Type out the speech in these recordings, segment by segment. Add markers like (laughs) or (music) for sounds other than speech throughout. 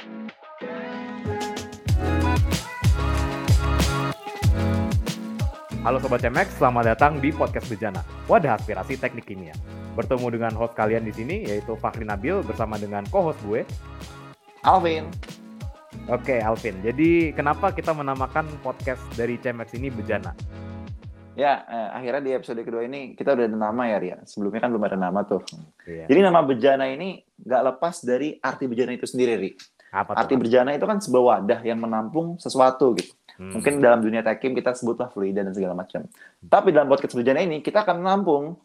Halo Sobat CMX, selamat datang di Podcast Bejana, wadah aspirasi teknik kimia. Bertemu dengan host kalian di sini, yaitu Fahri Nabil bersama dengan co-host gue. Alvin. Oke, Alvin. Jadi kenapa kita menamakan podcast dari CMX ini Bejana? Ya, eh, akhirnya di episode kedua ini kita udah ada nama ya, Ria. Sebelumnya kan belum ada nama tuh. Iya. Jadi nama Bejana ini nggak lepas dari arti Bejana itu sendiri, Ri. Apa Arti tuh? Bejana itu kan sebuah wadah yang menampung sesuatu gitu. Hmm. Mungkin dalam dunia tekim kita sebutlah fluida dan segala macam. Tapi dalam podcast Bejana ini kita akan menampung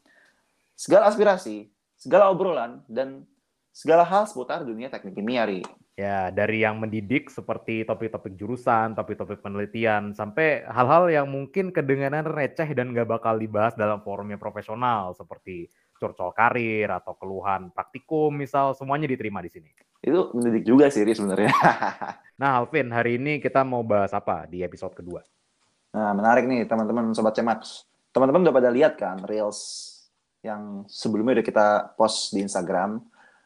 segala aspirasi, segala obrolan, dan segala hal seputar dunia teknik kimia, Ri. Ya, dari yang mendidik seperti topik-topik jurusan, topik-topik penelitian, sampai hal-hal yang mungkin kedengaran receh dan nggak bakal dibahas dalam forumnya profesional, seperti curcol karir atau keluhan praktikum, misal, semuanya diterima di sini. Itu mendidik juga sih, sebenarnya. (laughs) Nah, Alvin, hari ini kita mau bahas apa di episode kedua? Nah, menarik nih teman-teman sobat Cemax. Teman-teman udah pada lihat kan reels yang sebelumnya udah kita post di Instagram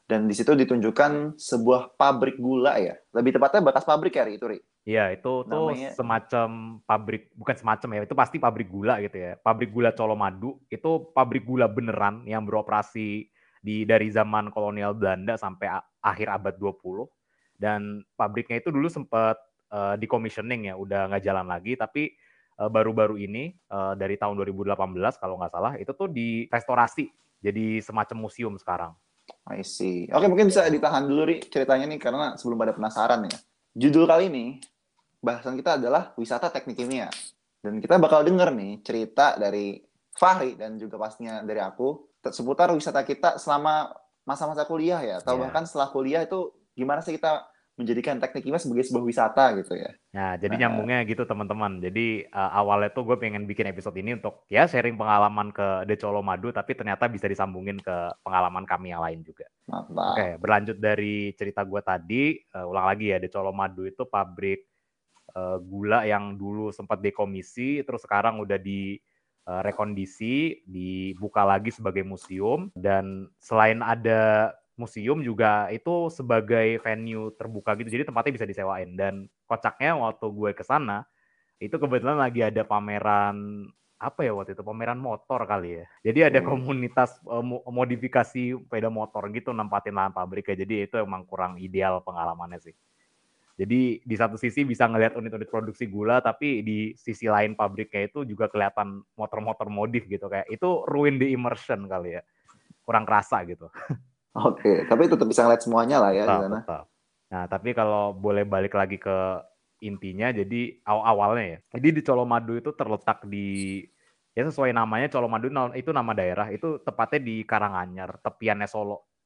dan di situ ditunjukkan sebuah pabrik gula ya. Lebih tepatnya batas pabrik ya, Ri, itu, Ri. Iya, itu tuh Namanya- semacam pabrik, bukan semacam ya, itu pasti pabrik gula gitu ya. Pabrik gula Colomadu, itu pabrik gula beneran yang beroperasi di dari zaman kolonial Belanda sampai akhir abad 20. Dan pabriknya itu dulu sempat eh, decommissioning ya, udah nggak jalan lagi, tapi eh, baru-baru ini eh, dari tahun 2018 kalau nggak salah, itu tuh direstorasi jadi semacam museum sekarang. I see. Oke, mungkin bisa ditahan dulu, Ri, ceritanya nih karena sebelum pada penasaran ya. Judul kali ini bahasan kita adalah wisata teknik kimia. Dan kita bakal denger nih cerita dari Fahri dan juga pastinya dari aku seputar wisata kita selama masa-masa kuliah ya, atau Iya. bahkan setelah kuliah itu gimana sih kita menjadikan teknik kimia sebagai sebuah wisata gitu ya. Nah, jadi Nah. nyambungnya gitu teman-teman. Jadi eh, awalnya tuh gue pengen bikin episode ini untuk ya sharing pengalaman ke The Colomadu, tapi ternyata bisa disambungin ke pengalaman kami yang lain juga. Mantap. Oke, berlanjut dari cerita gue tadi, eh, ulang lagi ya, The Colomadu itu pabrik eh, gula yang dulu sempat dekomisi, terus sekarang udah di eh, rekondisi, dibuka lagi sebagai museum, dan selain ada museum juga itu sebagai venue terbuka gitu, jadi tempatnya bisa disewain. Dan kocaknya waktu gue ke sana, itu kebetulan lagi ada pameran apa ya waktu itu pameran motor kali ya. Jadi ada Hmm. komunitas mo- modifikasi sepeda motor gitu nempatin lahan pabriknya. Jadi itu emang kurang ideal pengalamannya sih. Jadi di satu sisi bisa ngelihat unit-unit produksi gula, tapi di sisi lain pabriknya itu juga kelihatan motor-motor modif gitu kayak itu ruin the immersion kali ya. Kurang kerasa gitu. (laughs) Oke, tapi tetap bisa ngeliat semuanya lah ya di Tetap, sana. tetap. Nah, tapi kalau boleh balik lagi ke intinya, jadi awal-awalnya ya. Jadi di Colomadu itu terletak di, ya sesuai namanya Colomadu itu nama daerah, itu tepatnya di Karanganyar, tepiannya Solo.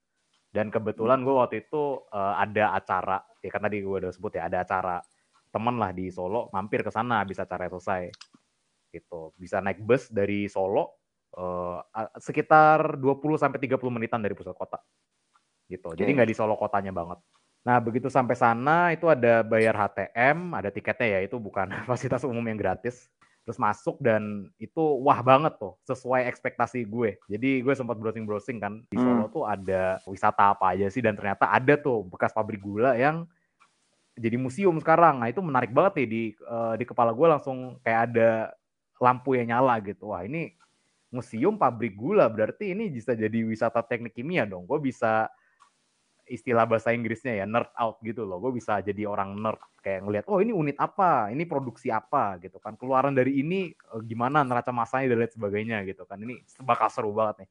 Dan kebetulan gue waktu itu eh, ada acara, ya kan tadi gue udah sebut ya, ada acara temen lah di Solo, mampir ke sana habis acara selesai. Gitu. Bisa naik bus dari Solo, a- sekitar 20 sampai 30 menitan dari pusat kota. Gitu. Jadi nggak di Solo kotanya banget. Nah, begitu sampai sana itu ada bayar HTM, ada tiketnya ya, itu bukan (laughs) fasilitas umum yang gratis. Terus masuk dan itu wah banget tuh, sesuai ekspektasi gue. Jadi gue sempat browsing-browsing kan di Solo tuh ada wisata apa aja sih dan ternyata ada tuh bekas pabrik gula yang jadi museum sekarang. Nah, itu menarik banget nih di eh, di kepala gue langsung kayak ada lampu yang nyala gitu. Wah, ini museum pabrik gula berarti ini bisa jadi wisata teknik kimia dong. Gue bisa istilah bahasa Inggrisnya ya nerd out gitu loh. Gue bisa jadi orang nerd kayak ngelihat oh ini unit apa, ini produksi apa gitu kan. Keluaran dari ini eh, gimana neraca masanya dan lain sebagainya gitu kan. Ini bakal seru banget nih.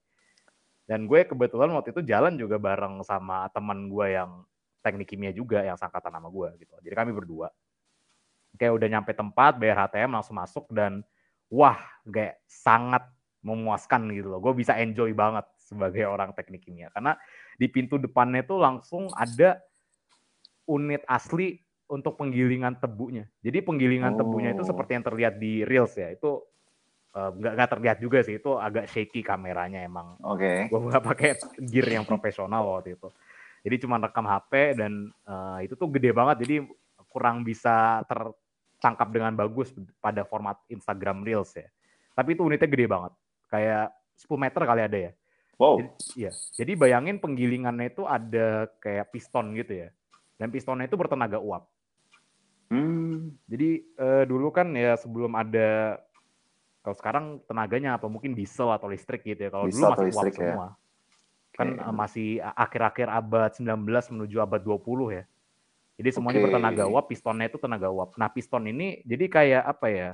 Dan gue kebetulan waktu itu jalan juga bareng sama teman gue yang teknik kimia juga yang sangkatan sama gue gitu. Jadi kami berdua. Kayak udah nyampe tempat, bayar HTM langsung masuk dan wah kayak sangat memuaskan gitu loh. Gue bisa enjoy banget sebagai orang teknik kimia karena di pintu depannya tuh langsung ada unit asli untuk penggilingan tebunya. Jadi penggilingan tebunya itu Oh. seperti yang terlihat di reels ya. Itu eh, nggak nggak terlihat juga sih. Itu agak shaky kameranya emang. Oke. Gue nggak pakai gear yang profesional waktu itu. Jadi cuma rekam HP dan eh, itu tuh gede banget. Jadi kurang bisa tertangkap dengan bagus pada format Instagram Reels ya. Tapi itu unitnya gede banget. Kayak 10 meter kali ada ya. Wow. Jadi, iya. Jadi bayangin penggilingannya itu ada kayak piston gitu ya. dan pistonnya itu bertenaga uap. Hmm. Jadi uh, dulu kan ya sebelum ada kalau sekarang tenaganya apa mungkin diesel atau listrik gitu ya. Kalau dulu masih listrik, uap ya. semua. Kan okay. uh, masih akhir-akhir abad 19 menuju abad 20 ya. Jadi semuanya okay. bertenaga uap, pistonnya itu tenaga uap. Nah, piston ini jadi kayak apa ya?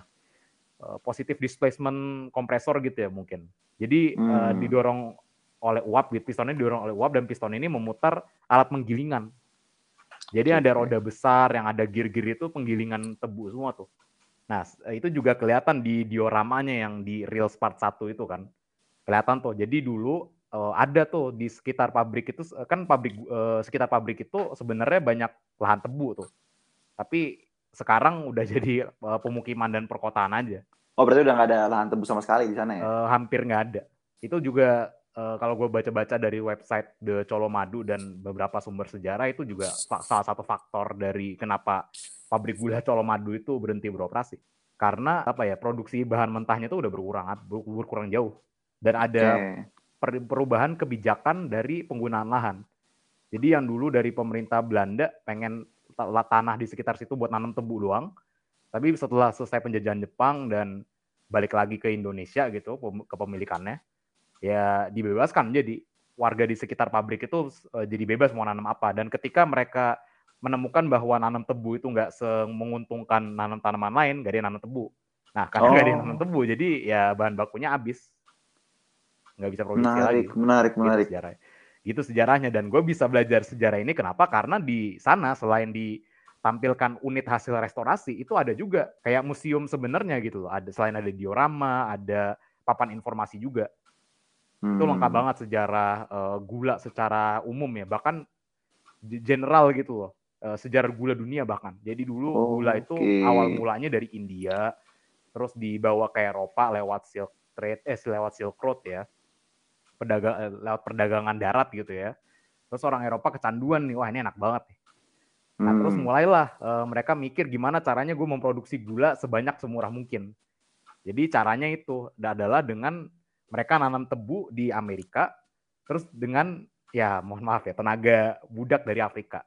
Uh, positive displacement kompresor gitu ya mungkin. Jadi hmm. uh, didorong oleh uap gitu, pistonnya didorong oleh uap dan piston ini memutar alat penggilingan. Jadi okay. ada roda besar yang ada gear-gear itu penggilingan tebu semua tuh. Nah, itu juga kelihatan di dioramanya yang di Real Part 1 itu kan. Kelihatan tuh. Jadi dulu uh, ada tuh di sekitar pabrik itu kan pabrik uh, sekitar pabrik itu sebenarnya banyak lahan tebu tuh. Tapi sekarang udah (laughs) jadi uh, pemukiman dan perkotaan aja. Oh, berarti udah nggak ada lahan tebu sama sekali di sana ya? Uh, hampir nggak ada. Itu juga uh, kalau gue baca-baca dari website The Colomadu dan beberapa sumber sejarah itu juga salah satu faktor dari kenapa pabrik gula (laughs) Colomadu itu berhenti beroperasi. Karena apa ya produksi bahan mentahnya itu udah berkurang berkurang jauh dan ada okay. perubahan kebijakan dari penggunaan lahan. Jadi yang dulu dari pemerintah Belanda pengen tanah di sekitar situ buat nanam tebu doang, tapi setelah selesai penjajahan Jepang dan balik lagi ke Indonesia gitu kepemilikannya, ya dibebaskan. Jadi warga di sekitar pabrik itu uh, jadi bebas mau nanam apa. Dan ketika mereka menemukan bahwa nanam tebu itu nggak menguntungkan nanam tanaman lain gak ada nanam tebu. Nah karena oh. ada nanam tebu jadi ya bahan bakunya habis. Nggak bisa produksi menarik, lagi. menarik gitu menarik. sejarah gitu sejarahnya. Dan gue bisa belajar sejarah ini kenapa? Karena di sana selain ditampilkan unit hasil restorasi itu ada juga kayak museum sebenarnya gitu loh. Ada selain ada diorama ada papan informasi juga Hmm. Itu lengkap banget sejarah uh, gula secara umum ya, bahkan general gitu loh. Uh, sejarah gula dunia bahkan. Jadi dulu oh, gula itu okay. awal mulanya dari India, terus dibawa ke Eropa lewat Silk Trade, eh lewat Silk Road ya, pedagang eh, lewat perdagangan darat gitu ya. Terus orang Eropa kecanduan nih, wah ini enak banget nih. Nah hmm. terus mulailah uh, mereka mikir gimana caranya gue memproduksi gula sebanyak semurah mungkin. Jadi caranya itu adalah dengan mereka nanam tebu di Amerika terus dengan ya mohon maaf ya tenaga budak dari Afrika.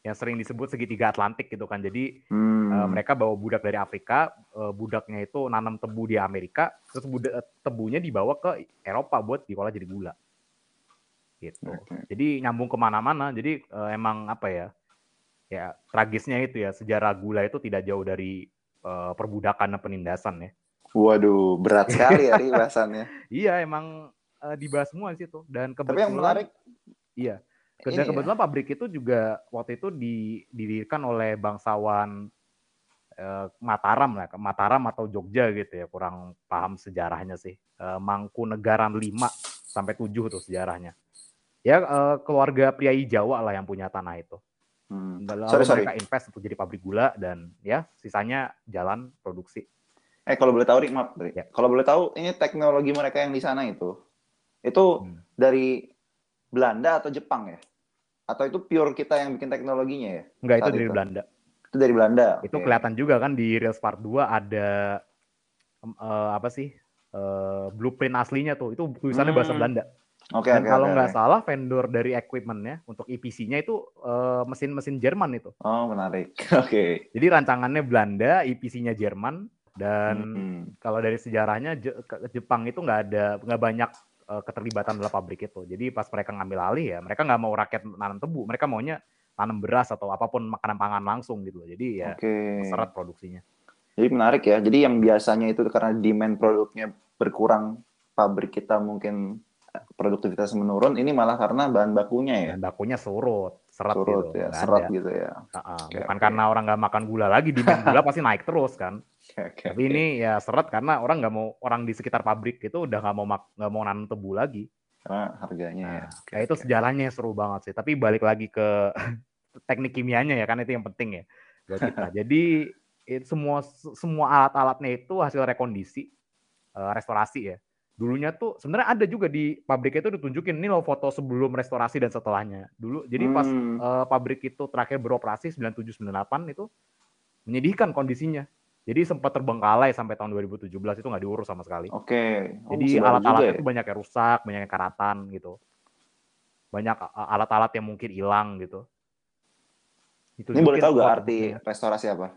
Yang sering disebut segitiga Atlantik gitu kan. Jadi hmm. uh, mereka bawa budak dari Afrika uh, budaknya itu nanam tebu di Amerika terus budak, tebunya dibawa ke Eropa buat diolah jadi gula. Gitu. Okay. jadi nyambung ke mana-mana. Jadi uh, emang apa ya ya tragisnya itu ya sejarah gula itu tidak jauh dari uh, perbudakan dan penindasan ya Waduh, berat sekali ya (laughs) bahasannya. iya, emang uh, dibahas semua sih tuh. Dan kebetulan, Tapi yang menarik, iya. Dan ya. kebetulan ya? pabrik itu juga waktu itu didirikan oleh bangsawan uh, Mataram lah, Mataram atau Jogja gitu ya, kurang paham sejarahnya sih. Uh, Mangkunegaran 5 sampai 7 tuh sejarahnya. Ya uh, keluarga priai Jawa lah yang punya tanah itu. Hmm. Lalu sorry, sorry. mereka invest untuk jadi pabrik gula dan ya sisanya jalan produksi. Eh kalau boleh tahu, Rik, maaf. Ya. Kalau boleh tahu, ini teknologi mereka yang di sana itu, itu hmm. dari Belanda atau Jepang ya? Atau itu pure kita yang bikin teknologinya ya? Enggak, itu dari itu? Belanda. Itu dari Belanda. Itu okay. kelihatan juga kan di Real Part 2 ada uh, apa sih? Uh, blueprint aslinya tuh. Itu tulisannya hmm. bahasa Belanda. Oke, Dan okay, kalau okay, nggak okay. salah vendor dari equipmentnya untuk EPC-nya itu uh, mesin-mesin Jerman itu. Oh menarik. (laughs) Oke. Okay. Jadi rancangannya Belanda, EPC-nya Jerman, dan hmm. kalau dari sejarahnya Jepang itu nggak ada nggak banyak uh, keterlibatan dalam pabrik itu. Jadi pas mereka ngambil alih ya, mereka nggak mau rakyat nanam tebu, mereka maunya tanam beras atau apa pun makanan pangan langsung gitu. Jadi ya okay. seret produksinya. Jadi menarik ya. Jadi yang biasanya itu karena demand produknya berkurang, pabrik kita mungkin eh, produktivitas menurun, ini malah karena bahan bakunya ya. Bahan bakunya surut serat surut gitu. ya, serat ada. gitu ya. Uh, uh, okay, bukan okay. karena orang nggak makan gula lagi, demand gula pasti naik terus kan. Okay, okay, Tapi okay. ini ya serat karena orang nggak mau orang di sekitar pabrik itu udah nggak mau nggak mau nanam tebu lagi. Karena harganya nah, ya. Okay, ya itu okay. sejarahnya seru banget sih. Tapi balik lagi ke (laughs) teknik kimianya ya kan itu yang penting ya buat kita. (laughs) Jadi itu semua semua alat-alatnya itu hasil rekondisi, uh, restorasi ya dulunya tuh sebenarnya ada juga di pabrik itu ditunjukin ini loh foto sebelum restorasi dan setelahnya dulu jadi pas hmm. uh, pabrik itu terakhir beroperasi 97 98 itu menyedihkan kondisinya jadi sempat terbengkalai sampai tahun 2017 itu nggak diurus sama sekali oke okay. oh, jadi alat-alat ya? itu banyak yang rusak banyak yang karatan gitu banyak alat-alat yang mungkin hilang gitu Ini boleh tahu gak arti restorasi apa?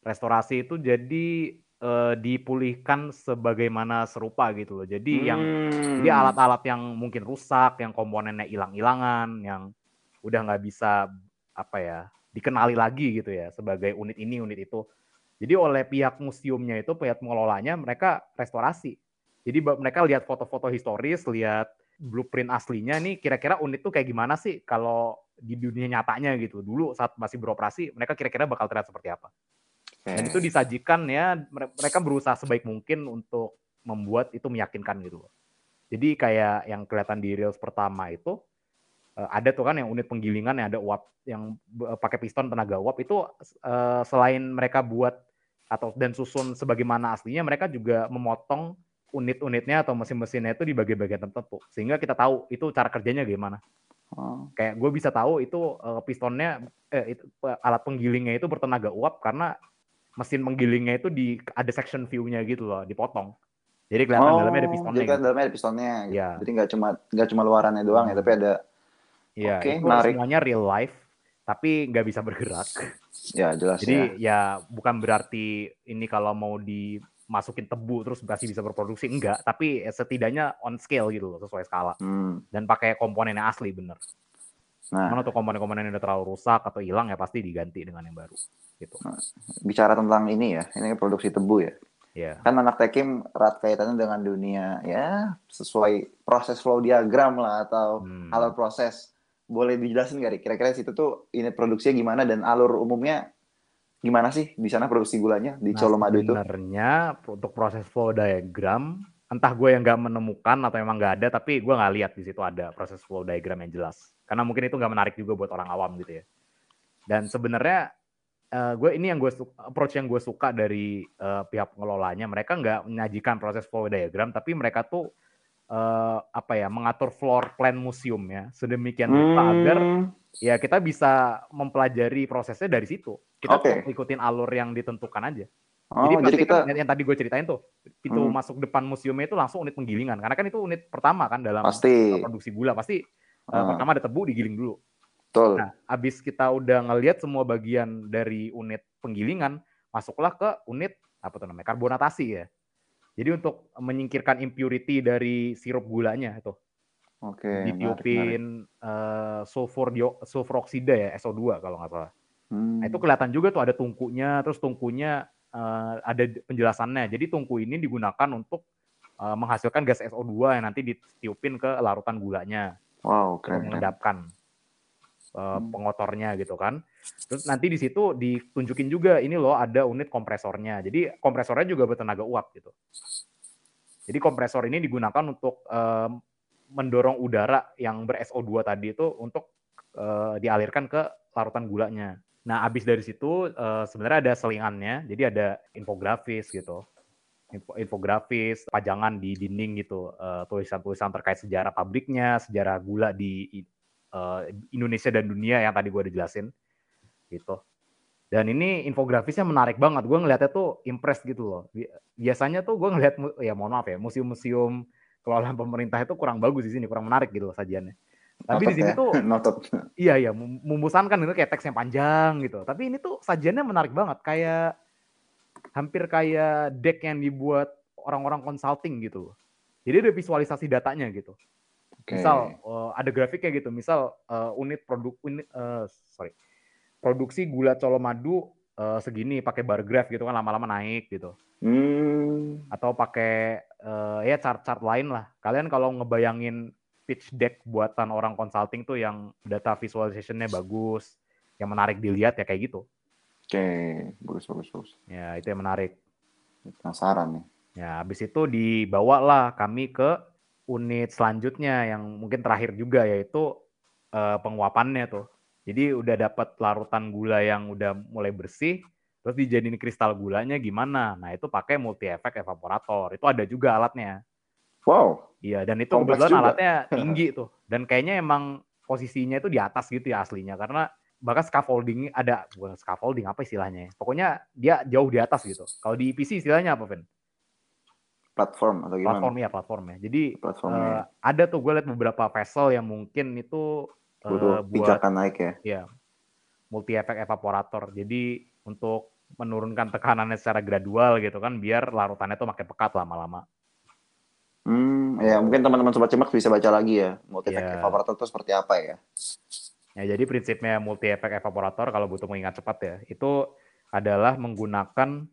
Restorasi itu jadi uh, dipulihkan sebagaimana serupa gitu loh. Jadi hmm. yang jadi alat-alat yang mungkin rusak, yang komponennya hilang-hilangan, yang udah nggak bisa apa ya dikenali lagi gitu ya sebagai unit ini unit itu. Jadi oleh pihak museumnya itu pihak pengelolanya mereka restorasi. Jadi mereka lihat foto-foto historis, lihat blueprint aslinya nih kira-kira unit tuh kayak gimana sih kalau di dunia nyatanya gitu. Dulu saat masih beroperasi mereka kira-kira bakal terlihat seperti apa. Dan itu disajikan ya mereka berusaha sebaik mungkin untuk membuat itu meyakinkan gitu Jadi kayak yang kelihatan di reels pertama itu uh, ada tuh kan yang unit penggilingan yang ada uap yang uh, pakai piston tenaga uap itu uh, selain mereka buat atau dan susun sebagaimana aslinya mereka juga memotong unit-unitnya atau mesin-mesinnya itu di bagian-bagian tertentu sehingga kita tahu itu cara kerjanya gimana. Oh. Kayak gue bisa tahu itu uh, pistonnya eh, itu, alat penggilingnya itu bertenaga uap karena mesin penggilingnya itu di ada section view-nya gitu loh, dipotong. Jadi kelihatan oh, dalamnya ada pistonnya. Jadi gitu. dalamnya ada pistonnya. Gitu. Ya. Jadi nggak cuma nggak cuma luarannya doang hmm. ya, tapi ada Iya, okay, menarik. semuanya real life, tapi nggak bisa bergerak. Ya jelas. Jadi ya. ya bukan berarti ini kalau mau dimasukin tebu terus pasti bisa berproduksi enggak, tapi setidaknya on scale gitu loh, sesuai skala. Hmm. Dan pakai komponen yang asli bener. Nah, mana tuh komponen-komponen yang udah terlalu rusak atau hilang ya pasti diganti dengan yang baru. Gitu. Nah, bicara tentang ini ya, ini produksi tebu ya. Yeah. Kan anak tekim erat kaitannya dengan dunia ya sesuai proses flow diagram lah atau hmm. alur proses boleh dijelasin gak, Kira-kira situ tuh ini produksinya gimana dan alur umumnya gimana sih di sana produksi gulanya di nah, Colomadu itu? Sebenarnya untuk proses flow diagram, entah gue yang nggak menemukan atau emang nggak ada, tapi gue nggak lihat di situ ada proses flow diagram yang jelas. Karena mungkin itu nggak menarik juga buat orang awam gitu ya. Dan sebenarnya uh, gue ini yang gue approach yang gue suka dari uh, pihak pengelolanya, mereka nggak menyajikan proses flow diagram, tapi mereka tuh uh, apa ya mengatur floor plan museum ya sedemikian rupa hmm. agar ya kita bisa mempelajari prosesnya dari situ. Kita okay. ikutin alur yang ditentukan aja. Oh, jadi, jadi kita kan, yang tadi gue ceritain tuh pintu hmm. masuk depan museumnya itu langsung unit penggilingan karena kan itu unit pertama kan dalam pasti. produksi gula pasti uh, uh. pertama ada tebu digiling dulu. Betul. Nah, abis kita udah ngelihat semua bagian dari unit penggilingan, masuklah ke unit apa tuh namanya karbonatasi ya. Jadi untuk menyingkirkan impurity dari sirup gulanya itu. Oke. Okay, ditiupin uh, sulfur dio, sulfur oksida ya SO2 kalau nggak salah. Hmm. Nah, itu kelihatan juga tuh ada tungkunya, terus tungkunya uh, ada penjelasannya. Jadi tungku ini digunakan untuk uh, menghasilkan gas SO2 yang nanti ditiupin ke larutan gulanya. Wow, keren. Untuk mengendapkan uh, pengotornya gitu kan. Terus nanti di situ ditunjukin juga ini loh ada unit kompresornya. Jadi kompresornya juga bertenaga uap gitu. Jadi kompresor ini digunakan untuk um, mendorong udara yang ber-SO2 tadi itu untuk uh, dialirkan ke larutan gulanya. Nah, habis dari situ uh, sebenarnya ada selingannya. Jadi ada infografis gitu. Info, infografis, pajangan di dinding gitu, tulisan-tulisan terkait sejarah pabriknya, sejarah gula di Indonesia dan dunia yang tadi gue udah jelasin gitu. Dan ini infografisnya menarik banget. Gue ngeliatnya tuh impress gitu loh. Biasanya tuh gue ngeliat, ya mohon maaf ya, museum-museum kelolaan pemerintah itu kurang bagus di sini, kurang menarik gitu loh sajiannya. Tapi di sini ya? tuh, (laughs) iya iya, membosankan itu kayak teks yang panjang gitu. Tapi ini tuh sajiannya menarik banget, kayak hampir kayak deck yang dibuat orang-orang consulting gitu loh. Jadi ada visualisasi datanya gitu. Okay. Misal uh, ada grafiknya gitu, misal uh, unit produk unit uh, sorry produksi gula colomadu uh, segini pakai bar graph gitu kan lama-lama naik gitu. Hmm. Atau pakai uh, ya chart-chart lain lah. Kalian kalau ngebayangin pitch deck buatan orang consulting tuh yang data visualization-nya bagus, yang menarik dilihat ya kayak gitu. Oke, okay. bagus bagus bagus. Ya, itu yang menarik. Penasaran nih. Ya, habis itu dibawa lah kami ke unit selanjutnya yang mungkin terakhir juga yaitu uh, penguapannya tuh. Jadi udah dapat larutan gula yang udah mulai bersih, terus dijadiin kristal gulanya gimana? Nah itu pakai multi efek evaporator. Itu ada juga alatnya. Wow. Iya dan itu kebetulan alatnya (laughs) tinggi tuh. Dan kayaknya emang posisinya itu di atas gitu ya aslinya karena bahkan scaffolding ada bukan scaffolding apa istilahnya ya. Pokoknya dia jauh di atas gitu. Kalau di PC istilahnya apa, Vin? Platform atau gimana? Platform ya, platform ya. Jadi uh, ada tuh gue lihat beberapa vessel yang mungkin itu butuh uh, buat, pijakan naik ya. Iya. multi efek evaporator. Jadi untuk menurunkan tekanannya secara gradual gitu kan biar larutannya tuh makin pekat lama-lama. Hmm, ya mungkin teman-teman sobat cemak bisa baca lagi ya multi efek Iya. evaporator itu seperti apa ya. Ya, jadi prinsipnya multi efek evaporator kalau butuh mengingat cepat ya, itu adalah menggunakan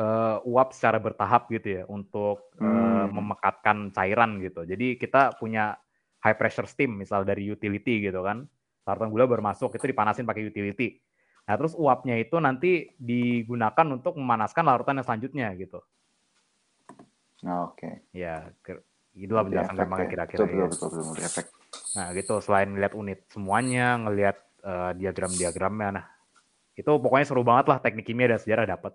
eh, uap secara bertahap gitu ya untuk eh, Hmm. memekatkan cairan gitu. Jadi kita punya high pressure steam misal dari utility gitu kan. Larutan gula baru masuk itu dipanasin pakai utility. Nah, terus uapnya itu nanti digunakan untuk memanaskan larutan yang selanjutnya gitu. Nah, Oke. Ya, ke- itulah penjelasan gampangnya ya. kira-kira Betul, ya. betul, betul, betul, multi efek. Nah, gitu selain ngeliat unit semuanya, ngelihat eh, diagram-diagramnya. Nah, itu pokoknya seru banget lah teknik kimia dan sejarah dapat.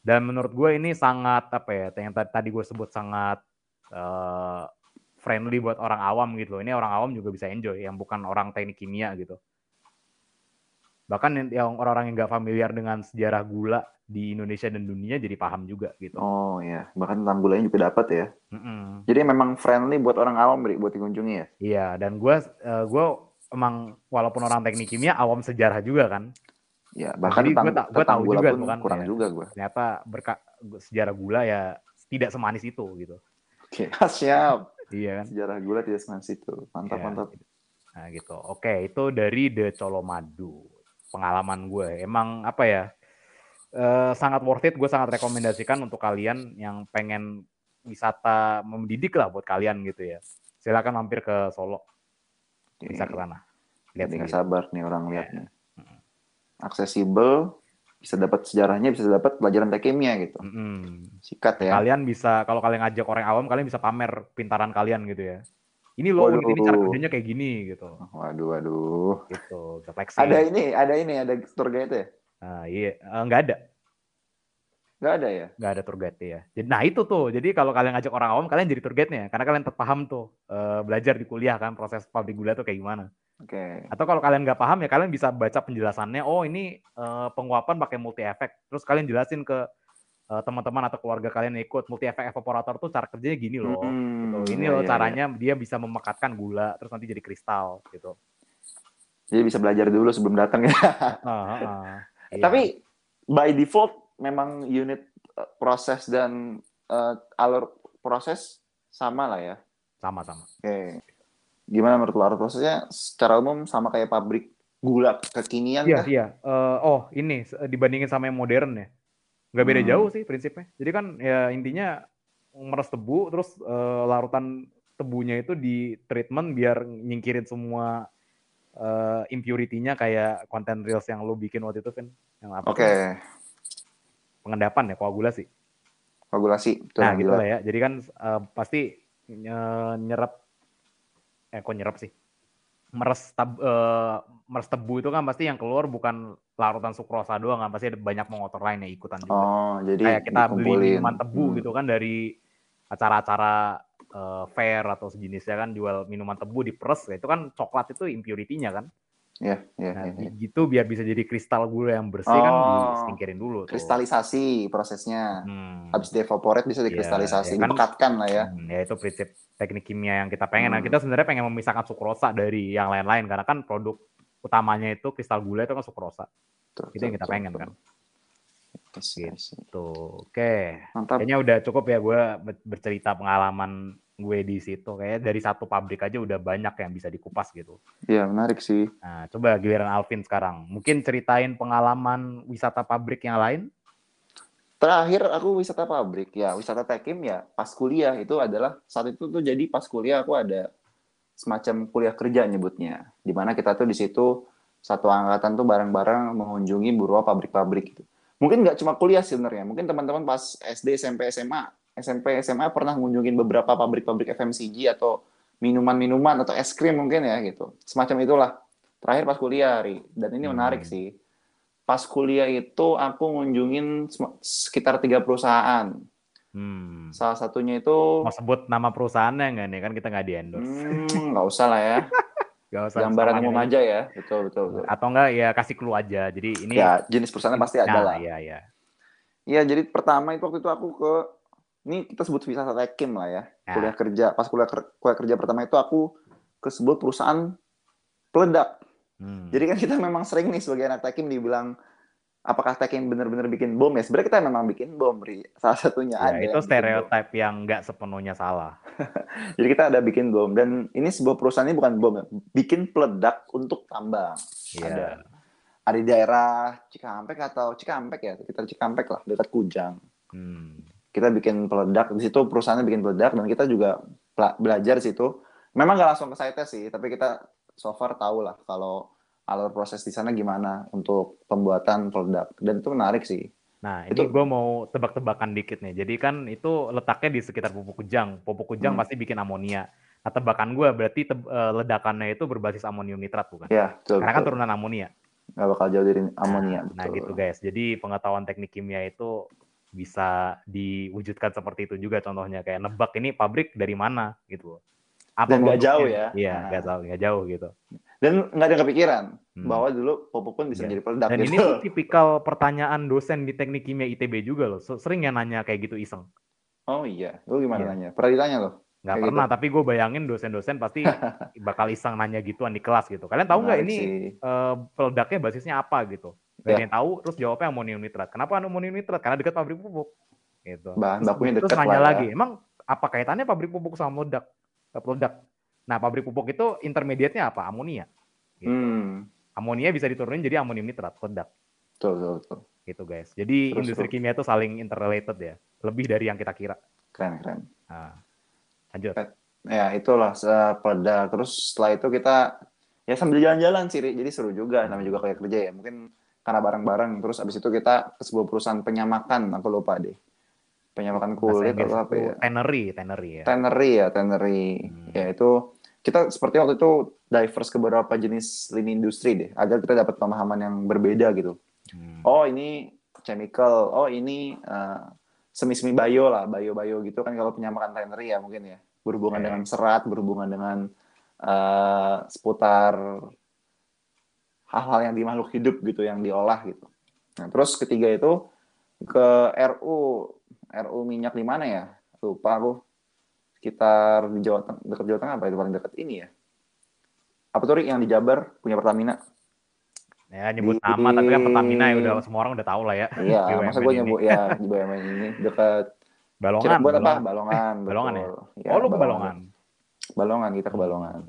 Dan menurut gue ini sangat apa ya, yang tadi, gue sebut sangat eh, friendly buat orang awam gitu loh. Ini orang awam juga bisa enjoy, yang bukan orang teknik kimia gitu. Bahkan yang- orang-orang yang nggak familiar dengan sejarah gula di Indonesia dan dunia jadi paham juga gitu. Oh ya, bahkan tentang gulanya juga dapat ya. Mm-mm. Jadi memang friendly buat orang awam buat dikunjungi ya. Iya, dan gue eh, gue emang walaupun orang teknik kimia awam sejarah juga kan. Ya, bahkan Jadi tentang, gua tentang tahu gula juga pun kan, kurang ya. juga gue. ternyata berka sejarah gula ya tidak semanis itu gitu. Oke, (laughs) siap. Iya kan? Sejarah gula tidak semanis itu. Mantap, Iya. mantap. Nah gitu. Oke, itu dari The Colomadu. Pengalaman gue. Emang apa ya? eh, sangat worth it. Gue sangat rekomendasikan untuk kalian yang pengen wisata mendidik lah buat kalian gitu ya. Silakan mampir ke Solo. Bisa ke sana. Lihat nggak sabar nih orang Iya. lihatnya. Aksesibel, bisa dapat sejarahnya, bisa dapat pelajaran teknik kimia gitu. Mm-mm. Sikat ya. Kalian bisa kalau kalian ngajak orang awam, kalian bisa pamer pintaran kalian gitu ya. Ini loh, Waduh. ini cara kerjanya kayak gini gitu. Waduh, waduh. Gitu. Ada ini, ada ini, ada tour guide ya? Nah, iya, Eh, nggak ada, Nggak ada ya? nggak ada tour guide ya. Jadi, nah itu tuh, jadi kalau kalian ngajak orang awam, kalian jadi tour guide-nya, karena kalian paham tuh eh, belajar di kuliah kan proses pabrik gula tuh kayak gimana. Oke. Atau kalau kalian nggak paham ya kalian bisa baca penjelasannya. Oh ini eh, penguapan pakai multi efek. Terus kalian jelasin ke eh, teman-teman atau keluarga kalian yang ikut multi efek evaporator tuh cara kerjanya gini loh. Hmm, gitu. Ini iya, loh iya, caranya dia bisa memekatkan gula terus nanti jadi kristal gitu. iya. Jadi bisa belajar dulu sebelum datang ya. (laughs) Ah, ah. Iya. Tapi by default memang unit uh, proses dan uh, alur proses sama lah ya. sama-sama. Oke. Gimana menurut lo prosesnya secara umum sama kayak pabrik gula kekinian Iya, kah? iya. Eh, oh, ini dibandingin sama yang modern ya. Nggak beda Hmm. jauh sih prinsipnya. Jadi kan ya intinya meres tebu terus eh, larutan tebunya itu di treatment biar nyingkirin semua eh, impurity-nya kayak content reels yang lo bikin waktu itu kan. Yang apa Oke. tuh? Pengendapan ya, koagulasi. Koagulasi. Betul, Nah, gitu lah ya. Jadi kan eh, pasti nye- nyerap eh kok nyerap sih? Meres tab, eh, meres tebu itu kan pasti yang keluar bukan larutan sukrosa doang kan, pasti ada banyak mengotor lain yang ikutan juga. Oh, jadi Kayak kita beli dikumpulin. minuman tebu Hmm. gitu kan dari acara-acara eh, fair atau sejenisnya kan jual minuman tebu diperes ya itu kan coklat itu impurity-nya kan. Iya, iya, Nah, iya, iya. gitu biar bisa jadi kristal gula yang bersih kan Oh. disingkirin dulu tuh. Kristalisasi prosesnya. Hmm. Habis dievaporate bisa Iya, dikristalisasi, ya kan. dipekatkan lah ya. Hmm, ya itu prinsip teknik kimia yang kita pengen. Nah, Hmm. kita sebenarnya pengen memisahkan sukrosa dari yang lain-lain karena kan produk utamanya itu kristal gula itu kan sukrosa. Tuh, Itu yang kita tuh, pengen tuh. kan. Gitu. oke. Mantap. Kayaknya udah cukup ya gue ber- bercerita pengalaman gue di situ. Kayaknya dari satu pabrik aja udah banyak yang bisa dikupas gitu. Iya, menarik sih. Nah, coba giliran Alvin sekarang. Mungkin ceritain pengalaman wisata pabrik yang lain. Terakhir aku wisata pabrik ya, wisata tekim ya pas kuliah itu adalah saat itu tuh jadi pas kuliah aku ada semacam kuliah kerja nyebutnya, di mana kita tuh di situ satu angkatan tuh bareng-bareng mengunjungi beberapa pabrik-pabrik gitu. Mungkin nggak cuma kuliah sih sebenarnya, mungkin teman-teman pas SD, SMP, SMA, SMP, SMA pernah mengunjungi beberapa pabrik-pabrik FMCG atau minuman-minuman atau es krim mungkin ya gitu. Semacam itulah. Terakhir pas kuliah, Ri. Dan ini Hmm. menarik sih. Pas kuliah itu aku ngunjungin sekitar tiga perusahaan. Hmm. Salah satunya itu, Mau sebut nama perusahaannya nggak nih? Kan kita nggak di endorse. hmm, nggak usah lah ya. (laughs) Gak usah Gambaran umum aja. ya. Betul, betul, betul. Atau enggak ya kasih clue aja. Jadi ini Ya, jenis perusahaannya pasti ada Nah, lah. Iya, iya. Iya, jadi pertama itu waktu itu aku ke, ini kita sebut wisata tekim lah ya. Nah. Kuliah kerja. Pas kuliah, ker- kuliah kerja pertama itu aku ke sebuah perusahaan peledak. Hmm. Jadi kan kita memang sering nih sebagai anak tekim dibilang apakah tekim benar-benar bikin bom ya? Sebenarnya kita memang bikin bom, Ri. Salah satunya ya, ada. Itu stereotip yang nggak sepenuhnya salah. (laughs) Jadi kita ada bikin bom dan ini sebuah perusahaan ini bukan bom ya, bikin peledak untuk tambang. Yeah. Ada ada di daerah Cikampek atau Cikampek ya, kita Cikampek lah, dekat Kujang. Hmm. Kita bikin peledak di situ perusahaannya bikin peledak dan kita juga belajar di situ. Memang nggak langsung ke site sih, tapi kita so far tahu lah kalau alur proses di sana gimana untuk pembuatan produk dan itu menarik sih. Nah, ini gue mau tebak-tebakan dikit nih. Jadi kan itu letaknya di sekitar pupuk kujang. Pupuk kujang hmm. pasti bikin amonia. Nah, tebakan gue berarti te uh, ledakannya itu berbasis amonium nitrat bukan? Iya, betul. Karena kan turunan amonia. Gak bakal jauh dari amonia. Nah, nah gitu guys. Jadi pengetahuan teknik kimia itu bisa diwujudkan seperti itu juga contohnya kayak nebak ini pabrik dari mana gitu apa dan nggak jauh ya iya nah. nggak nah. jauh nggak jauh gitu dan nggak ada kepikiran hmm. bahwa dulu pupuk pun bisa yeah. jadi peledak dan gitu. ini tuh (laughs) tipikal pertanyaan dosen di teknik kimia ITB juga loh sering ya nanya kayak gitu iseng oh iya lu gimana yeah. nanya pernah ditanya loh Nggak kayak pernah, gitu. tapi gue bayangin dosen-dosen pasti (laughs) bakal iseng nanya gituan di kelas gitu. Kalian tahu nggak ini uh, peledaknya basisnya apa gitu? Gak yeah. yang tahu, terus jawabnya amonium nitrat. Kenapa amonium nitrat? Karena dekat pabrik pupuk. Gitu. Bahan bakunya dekat. Terus nanya ya. lagi, emang apa kaitannya pabrik pupuk sama meledak? Peledak. Nah, pabrik pupuk itu intermediate-nya apa? Amonia. Gitu. Hmm. Amonia bisa diturunin jadi amonium nitrat, peledak. Betul, betul, betul. Gitu, guys. Jadi terus, industri terus. kimia itu saling interrelated ya. Lebih dari yang kita kira. Keren, keren. Nah, lanjut. Ya, itulah peledak. Terus setelah itu kita ya sambil jalan-jalan sih, jadi seru juga. Namanya juga kayak kerja ya. Mungkin karena bareng-bareng. Terus abis itu kita ke sebuah perusahaan penyamakan, aku lupa deh penyamakan kulit atau apa ya? Tannery, tannery ya. Tannery ya, tannery. Hmm. Ya itu kita seperti waktu itu diverse ke beberapa jenis lini industri deh, agar kita dapat pemahaman yang berbeda gitu. Hmm. Oh ini chemical, oh ini uh, semi-semi bio lah, bio-bio gitu kan kalau penyamakan tannery ya mungkin ya, berhubungan okay. dengan serat, berhubungan dengan uh, seputar hal-hal yang di makhluk hidup gitu, yang diolah gitu. Nah terus ketiga itu ke RU, RU minyak di mana ya? Lupa aku sekitar di Jawa Tengah, dekat Jawa Tengah apa itu paling dekat ini ya? Apa tuh yang di Jabar punya Pertamina? Ya nyebut di, nama tapi kan Pertamina ya udah semua orang udah tahu lah ya. Iya, (laughs) masa gue nyebut ya di BUMN ini dekat Balongan. Buat apa? Balongan. (laughs) Balongan ya? ya? Oh lu ke Balongan. Balongan kita ke Balongan.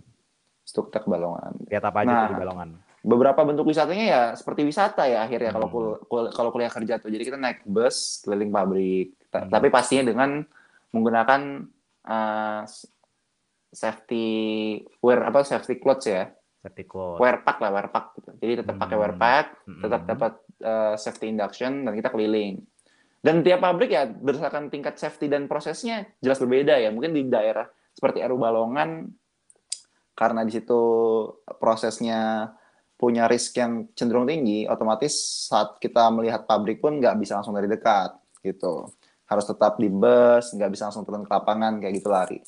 Itu kita ke Balongan. Lihat apa aja nah, di Balongan? Beberapa bentuk wisatanya ya seperti wisata ya akhirnya hmm. kalau kul kalau kuliah kerja tuh. Jadi kita naik bus keliling pabrik. Hmm. Tapi pastinya dengan menggunakan uh, safety wear apa safety clothes ya safety clothes wear pack lah wear pack gitu jadi tetap hmm. pakai wear pack hmm. tetap dapat uh, safety induction dan kita keliling dan tiap pabrik ya berdasarkan tingkat safety dan prosesnya jelas berbeda ya mungkin di daerah seperti Eru Balongan karena di situ prosesnya punya risk yang cenderung tinggi otomatis saat kita melihat pabrik pun nggak bisa langsung dari dekat gitu harus tetap di bus, nggak bisa langsung turun ke lapangan kayak gitu lari.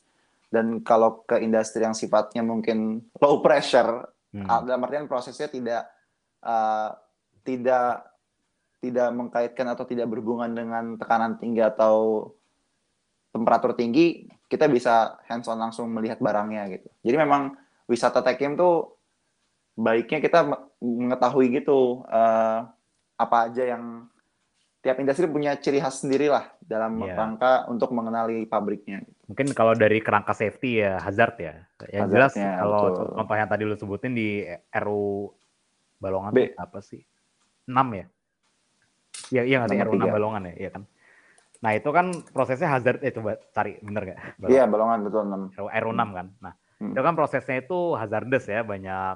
Dan kalau ke industri yang sifatnya mungkin low pressure, hmm. dalam artian prosesnya tidak uh, tidak tidak mengkaitkan atau tidak berhubungan dengan tekanan tinggi atau temperatur tinggi, kita bisa hands on langsung melihat barangnya gitu. Jadi memang wisata tekim tuh baiknya kita mengetahui gitu uh, apa aja yang tiap industri punya ciri khas sendiri lah dalam yeah. rangka untuk mengenali pabriknya. Mungkin kalau dari kerangka safety ya hazard ya. Yang jelas kalau betul. contoh yang tadi lu sebutin di RU Balongan B. apa sih? 6 ya? Iya iya nggak sih RU 6 Balongan ya, iya kan? Nah itu kan prosesnya hazard, eh coba cari bener nggak? Iya Balongan betul 6. RU 6 kan. Nah hmm. itu kan prosesnya itu hazardous ya, banyak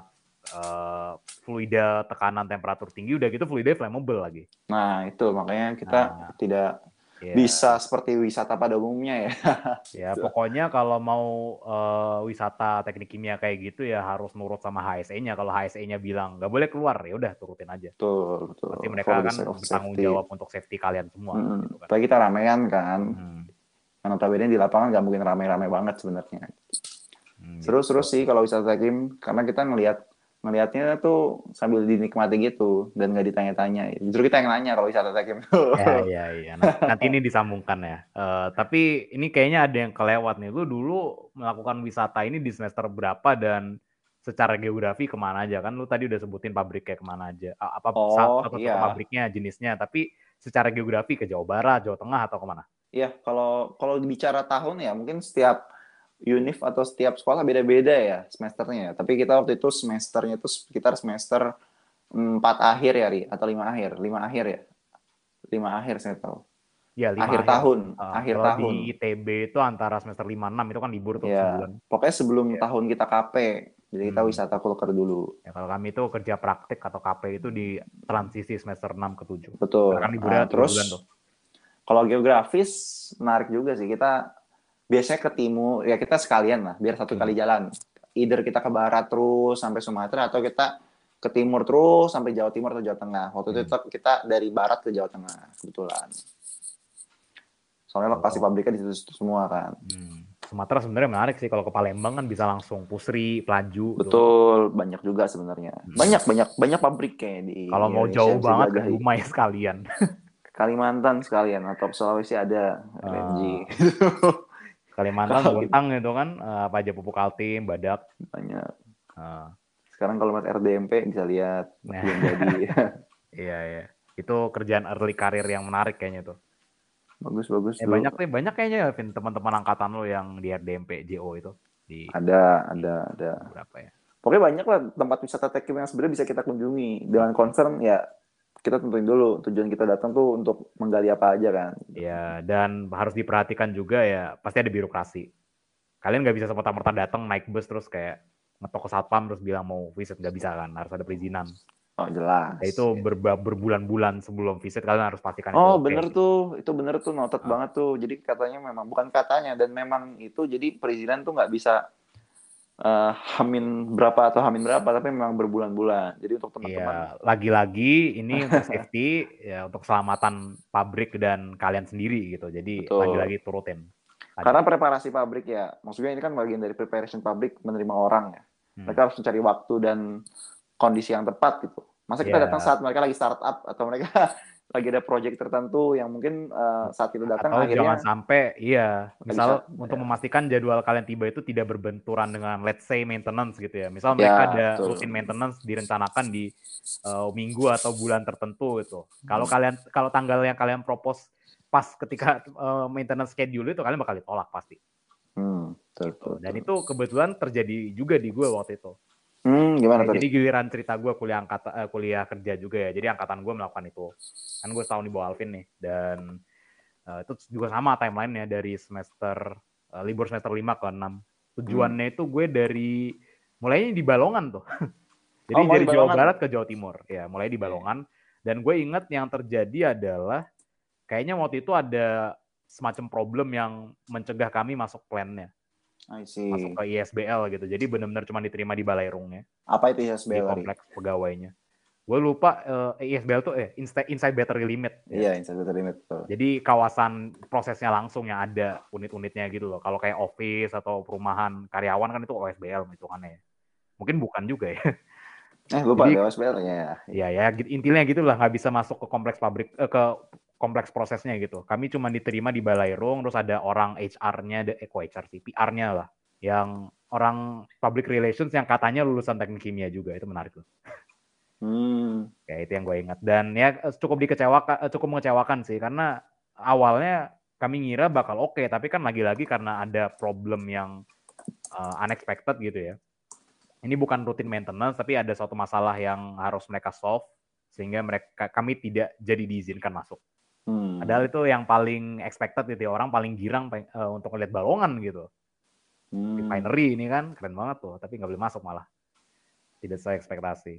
uh, fluida tekanan temperatur tinggi udah gitu fluida flammable lagi. Nah, itu makanya kita nah, tidak yeah. bisa seperti wisata pada umumnya ya. (laughs) ya, pokoknya kalau mau uh, wisata teknik kimia kayak gitu ya harus nurut sama HSE-nya. Kalau HSE-nya bilang nggak boleh keluar ya udah turutin aja. Betul, betul. Berarti mereka akan bertanggung jawab untuk safety kalian semua. Hmm, gitu kan. kita ramean kan. Hmm. Notabene di lapangan nggak mungkin rame-rame banget sebenarnya. Hmm, Seru-seru gitu. sih kalau wisata kim karena kita ngelihat ngelihatnya tuh sambil dinikmati gitu dan nggak ditanya-tanya. Justru kita yang nanya kalau wisata tekim. ya, iya, iya. Nanti ini disambungkan ya. Uh, tapi ini kayaknya ada yang kelewat nih. Lu dulu melakukan wisata ini di semester berapa dan secara geografi ke mana aja kan lu tadi udah sebutin pabriknya ke mana aja apa oh, satu, iya. pabriknya jenisnya tapi secara geografi ke Jawa Barat Jawa Tengah atau ke mana Iya kalau kalau bicara tahun ya mungkin setiap univ atau setiap sekolah beda-beda ya semesternya tapi kita waktu itu semesternya itu sekitar semester empat akhir ya Ri atau lima akhir lima akhir ya lima akhir saya tahu Ya, lima akhir, akhir tahun, uh, akhir tahun. Di ITB itu antara semester 5 6 itu kan libur tuh ya, sebulan. Pokoknya sebelum ya. tahun kita KP. Jadi kita hmm. wisata kulker dulu. Ya, kalau kami itu kerja praktik atau KP itu di transisi semester 6 ke 7. Betul. Karena kan liburnya nah, terus bulan tuh. Kalau geografis menarik juga sih. Kita biasanya ke timur, ya kita sekalian lah, biar satu hmm. kali jalan. Either kita ke barat terus sampai Sumatera atau kita ke timur terus sampai Jawa Timur atau Jawa Tengah. Waktu hmm. itu kita dari barat ke Jawa Tengah kebetulan. Soalnya lokasi oh. pabriknya di situ semua kan. Hmm. Sumatera sebenarnya menarik sih kalau ke Palembang kan bisa langsung Pusri, Pelaju. Gitu. Betul, gitu. banyak juga sebenarnya. Hmm. Banyak banyak banyak pabrik kayak di Kalau mau jauh banget ke Dumai sekalian. Kalimantan sekalian atau Sulawesi ada. Uh, (laughs) Kalimantan, Bontang itu kan uh, apa aja pupuk Kaltim, Badak. Banyak. Uh. Sekarang kalau lihat RDMP bisa lihat nah. jadi. (laughs) iya, iya. Itu kerjaan early karir yang menarik kayaknya tuh. Bagus bagus. Eh, banyak nih banyak kayaknya ya, Vin teman-teman angkatan lo yang di RDMP JO itu. Di ada ada ada. Berapa ya? Pokoknya banyak lah tempat wisata tekim yang sebenarnya bisa kita kunjungi dengan concern ya kita tentuin dulu tujuan kita datang tuh untuk menggali apa aja kan. Iya dan harus diperhatikan juga ya pasti ada birokrasi. Kalian nggak bisa semata-merta datang naik bus terus kayak ngetok ke satpam terus bilang mau visit nggak bisa kan harus ada perizinan. Oh jelas. Nah, itu ber berbulan-bulan sebelum visit kalian harus pastikan. Oh itu bener okay. tuh, itu bener tuh noted ah. banget tuh. Jadi katanya memang bukan katanya dan memang itu jadi perizinan tuh nggak bisa uh, hamin berapa atau hamin berapa tapi memang berbulan-bulan. Jadi untuk teman-teman. Iya, lagi-lagi ini untuk (laughs) safety ya untuk keselamatan pabrik dan kalian sendiri gitu. Jadi lagi-lagi turutin. Karena preparasi pabrik ya, maksudnya ini kan bagian dari preparation pabrik menerima orang ya. Hmm. Mereka harus mencari waktu dan kondisi yang tepat gitu. Masa kita yeah. datang saat mereka lagi startup atau mereka lagi ada project tertentu yang mungkin uh, saat kita datang atau akhirnya jangan sampai iya misal bisa, untuk ya. memastikan jadwal kalian tiba itu tidak berbenturan dengan let's say maintenance gitu ya misal ya, mereka ada betul. rutin maintenance direncanakan di uh, minggu atau bulan tertentu gitu kalau hmm. kalian kalau tanggal yang kalian propose pas ketika uh, maintenance schedule itu kalian bakal ditolak pasti hmm, betul, gitu. dan itu kebetulan terjadi juga di gue waktu itu Hmm, gimana nah, Jadi giliran cerita gue kuliah uh, kuliah kerja juga ya. Jadi angkatan gue melakukan itu. Kan gue setahun di bawah Alvin nih dan uh, itu juga sama timelinenya dari semester uh, libur semester 5 ke 6. Tujuannya hmm. itu gue dari mulainya di Balongan tuh. (laughs) Jadi oh, dari Jawa Barat ke Jawa Timur. Ya, mulai di Balongan dan gue inget yang terjadi adalah kayaknya waktu itu ada semacam problem yang mencegah kami masuk plannya masuk ke ISBL gitu. Jadi benar-benar cuma diterima di Balairungnya. Apa itu ISBL? Di kompleks hari? pegawainya. Gue lupa uh, eh, ISBL tuh eh inside battery limit. Ya. Iya, ya. inside battery limit. Betul. Jadi kawasan prosesnya langsung yang ada unit-unitnya gitu loh. Kalau kayak office atau perumahan karyawan kan itu OSBL hitungannya ya. Mungkin bukan juga ya. Eh, lupa Jadi, OSBL ya. Iya, ya, intinya gitu lah nggak bisa masuk ke kompleks pabrik eh, ke kompleks prosesnya gitu. Kami cuma diterima di Balairung, terus ada orang HR-nya, eh kok HR sih, PR-nya lah, yang orang public relations yang katanya lulusan teknik kimia juga, itu menarik loh. Hmm. Ya itu yang gue ingat. Dan ya cukup dikecewakan, eh, cukup mengecewakan sih, karena awalnya kami ngira bakal oke, okay, tapi kan lagi-lagi karena ada problem yang uh, unexpected gitu ya. Ini bukan rutin maintenance, tapi ada suatu masalah yang harus mereka solve sehingga mereka kami tidak jadi diizinkan masuk. Hmm. Padahal itu yang paling expected gitu ya, orang paling girang uh, untuk melihat balongan gitu. Hmm. Refinery ini kan keren banget tuh, tapi nggak boleh masuk malah. Tidak sesuai ekspektasi.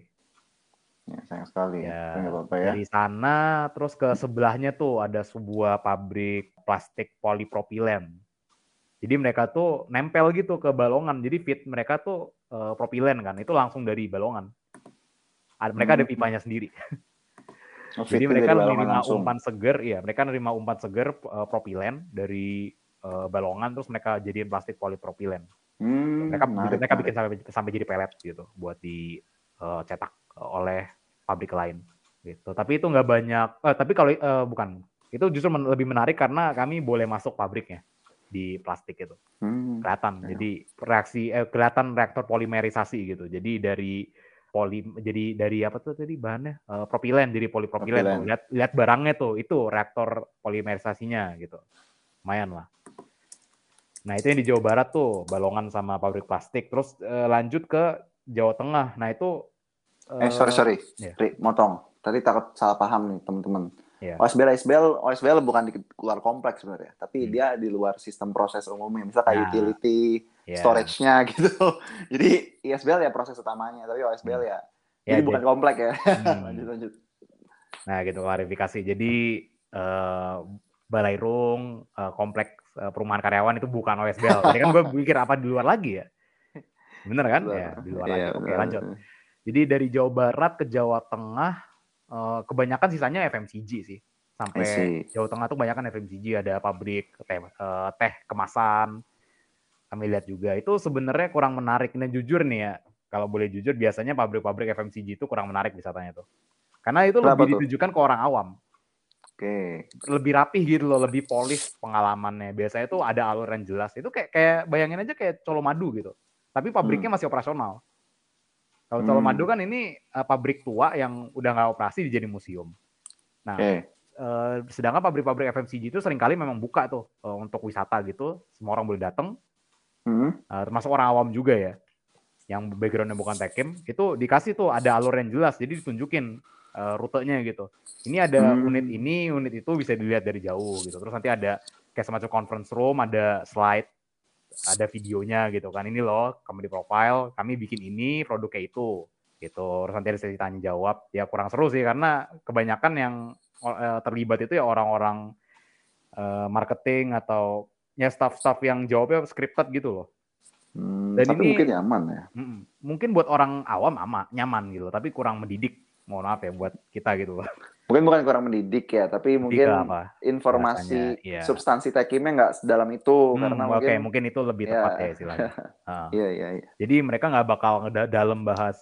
Ya, sayang sekali. Ya, ya. apa ya. Dari sana terus ke sebelahnya tuh ada sebuah pabrik plastik polipropilen. Jadi mereka tuh nempel gitu ke balongan. Jadi fit mereka tuh uh, propilen kan. Itu langsung dari balongan. Mereka hmm. ada pipanya sendiri. (laughs) Oh, Jadi mereka menerima umpan seger, ya mereka menerima umpan seger uh, propilen dari uh, balongan, terus mereka jadiin plastik polipropilen. Hmm, mereka menarik, mereka bikin sampai sampai jadi pelet gitu, buat dicetak eh, uh, oleh pabrik lain gitu. Tapi itu nggak banyak. Uh, tapi kalau uh, bukan, itu justru men lebih menarik karena kami boleh masuk pabriknya. di plastik itu. Hmm. Kelihatan. Ya. Jadi reaksi eh, kelihatan reaktor polimerisasi gitu. Jadi dari poli jadi dari apa tuh tadi bahannya Eh, propilen jadi polipropilen. Propilen. Lihat lihat barangnya tuh itu reaktor polimerisasinya gitu. Lumayan lah. Nah, itu yang di Jawa Barat tuh, Balongan sama pabrik plastik. Terus eh, lanjut ke Jawa Tengah. Nah, itu Eh sorry sorry. Ri, motong. Tadi takut salah paham nih teman-teman. Iya. OSBL OSBL OSBL bukan di luar kompleks sebenarnya, tapi Hmm. dia di luar sistem proses umumnya, misal kayak Nah, utility, ya. storage-nya (laughs) gitu. Jadi ISBL ya proses utamanya, tapi OSBL ya, Ya, jadi bukan komplek ya. Hmm. (laughs) lanjut lanjut. Nah, gitu klarifikasi. Jadi eh, Balairung, eh, kompleks eh, perumahan karyawan itu bukan OSBL. Tadi kan gue pikir (laughs) apa di luar lagi ya? Bener kan? Ya, di luar lagi. Iya, Oke, benar. lanjut. Jadi dari Jawa Barat ke Jawa Tengah, kebanyakan sisanya FMCG sih. Sampai. Jawa Tengah tuh banyak kan FMCG, ada pabrik teh, eh, teh kemasan. Kami lihat juga itu sebenarnya kurang menarik. Dan jujur nih ya, kalau boleh jujur, biasanya pabrik-pabrik FMCG itu kurang menarik wisatanya tuh. Karena itu Kenapa lebih tuh? ditujukan ke orang awam. Oke. Lebih rapih gitu loh, lebih polis pengalamannya. Biasanya tuh ada alur yang jelas. Itu kayak kayak bayangin aja kayak Colomadu gitu. Tapi pabriknya masih operasional. Kalau Hmm. Colomadu kan ini eh, pabrik tua yang udah nggak operasi dijadi museum. Nah, Oke. Eh, sedangkan pabrik-pabrik FMCG itu sering kali memang buka tuh eh, untuk wisata gitu, semua orang boleh datang, Hmm. eh, termasuk orang awam juga ya, yang backgroundnya bukan tekim, itu dikasih tuh ada alur yang jelas, jadi ditunjukin eh, rutenya gitu. Ini ada Hmm. unit ini, unit itu bisa dilihat dari jauh gitu. Terus nanti ada kayak semacam conference room, ada slide, ada videonya gitu kan. Ini loh, kamu di profile, kami bikin ini, produknya itu gitu. Terus nanti ada sesi tanya jawab. Ya kurang seru sih karena kebanyakan yang eh, terlibat itu ya orang-orang marketing atau ya staff-staff yang jawabnya scripted gitu loh. Hmm, Dan tapi ini- mungkin nyaman ya. Mungkin buat orang awam ama nyaman gitu, tapi kurang mendidik. Mohon maaf ya buat kita gitu loh. Mungkin bukan kurang mendidik ya, tapi mungkin apa? informasi Bahasanya, iya. substansi tekimnya nggak sedalam itu Hmm, karena oke, mungkin mungkin itu lebih ya. tepat ya istilahnya. (laughs) Ah. Iya iya iya. Jadi mereka nggak bakal dalam bahas